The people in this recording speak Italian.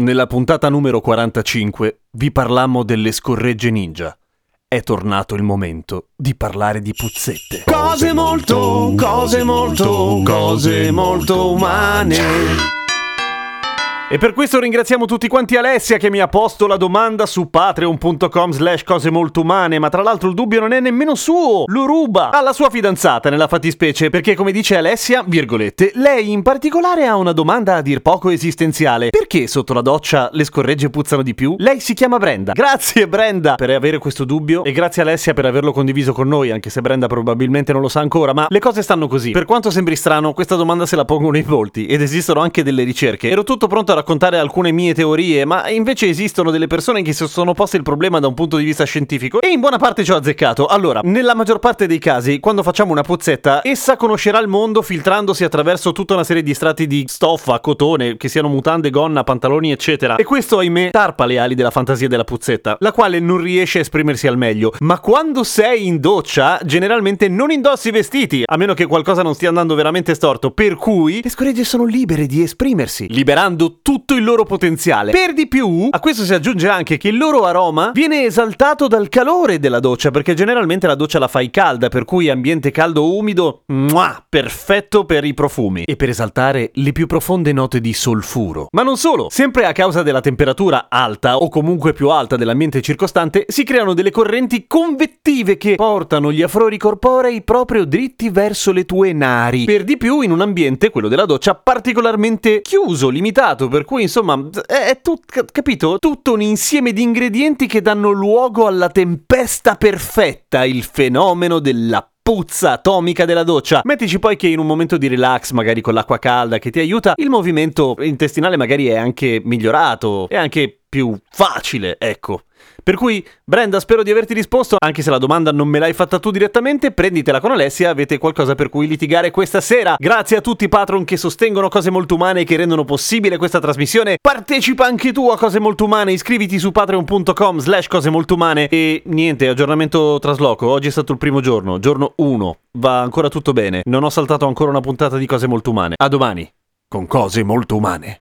nella puntata numero 45, vi parlammo delle scorregge ninja. È tornato il momento di parlare di puzzette. Cose molto, cose molto, cose molto umane. E per questo ringraziamo tutti quanti Alessia che mi ha posto la domanda su patreon.com slash cose molto umane, ma tra l'altro il dubbio non è nemmeno suo, lo ruba alla sua fidanzata nella fattispecie, perché come dice Alessia, virgolette, lei in particolare ha una domanda a dir poco esistenziale. Perché sotto la doccia le scorregge puzzano di più? Lei si chiama Brenda. Grazie Brenda per avere questo dubbio e grazie Alessia per averlo condiviso con noi, anche se Brenda probabilmente non lo sa ancora, ma le cose stanno così. Per quanto sembri strano, questa domanda se la pongono in volti ed esistono anche delle ricerche. Ero tutto pronto a raccontare alcune mie teorie, ma invece esistono delle persone che si sono poste il problema da un punto di vista scientifico e in buona parte ci ho azzeccato. Allora, nella maggior parte dei casi, quando facciamo una puzzetta, essa conoscerà il mondo filtrandosi attraverso tutta una serie di strati di stoffa, cotone, che siano mutande, gonna, pantaloni, eccetera. E questo, ahimè, tarpa le ali della fantasia della puzzetta, la quale non riesce a esprimersi al meglio. Ma quando sei in doccia, generalmente non indossi vestiti, a meno che qualcosa non stia andando veramente storto, per cui le scoregge sono libere di esprimersi, liberando tutto il loro potenziale. Per di più, a questo si aggiunge anche che il loro aroma viene esaltato dal calore della doccia, perché generalmente la doccia la fai calda, per cui ambiente caldo umido, muah, perfetto per i profumi e per esaltare le più profonde note di solfuro. Ma non solo, sempre a causa della temperatura alta o comunque più alta dell'ambiente circostante, si creano delle correnti convettive che portano gli afrori corporei proprio dritti verso le tue nari. Per di più in un ambiente, quello della doccia, particolarmente chiuso, limitato, per cui insomma è, è tut- capito? Tutto un insieme di ingredienti che danno luogo alla tempesta perfetta, il fenomeno della puzza atomica della doccia. Mettici poi che in un momento di relax, magari con l'acqua calda che ti aiuta, il movimento intestinale magari è anche migliorato, è anche più facile, ecco. Per cui, Brenda, spero di averti risposto, anche se la domanda non me l'hai fatta tu direttamente, prenditela con Alessia, avete qualcosa per cui litigare questa sera. Grazie a tutti i patron che sostengono cose molto umane e che rendono possibile questa trasmissione. Partecipa anche tu a cose molto umane, iscriviti su patreon.com slash cose molto umane e niente, aggiornamento trasloco. Oggi è stato il primo giorno, giorno 1. Va ancora tutto bene. Non ho saltato ancora una puntata di cose molto umane. A domani, con cose molto umane.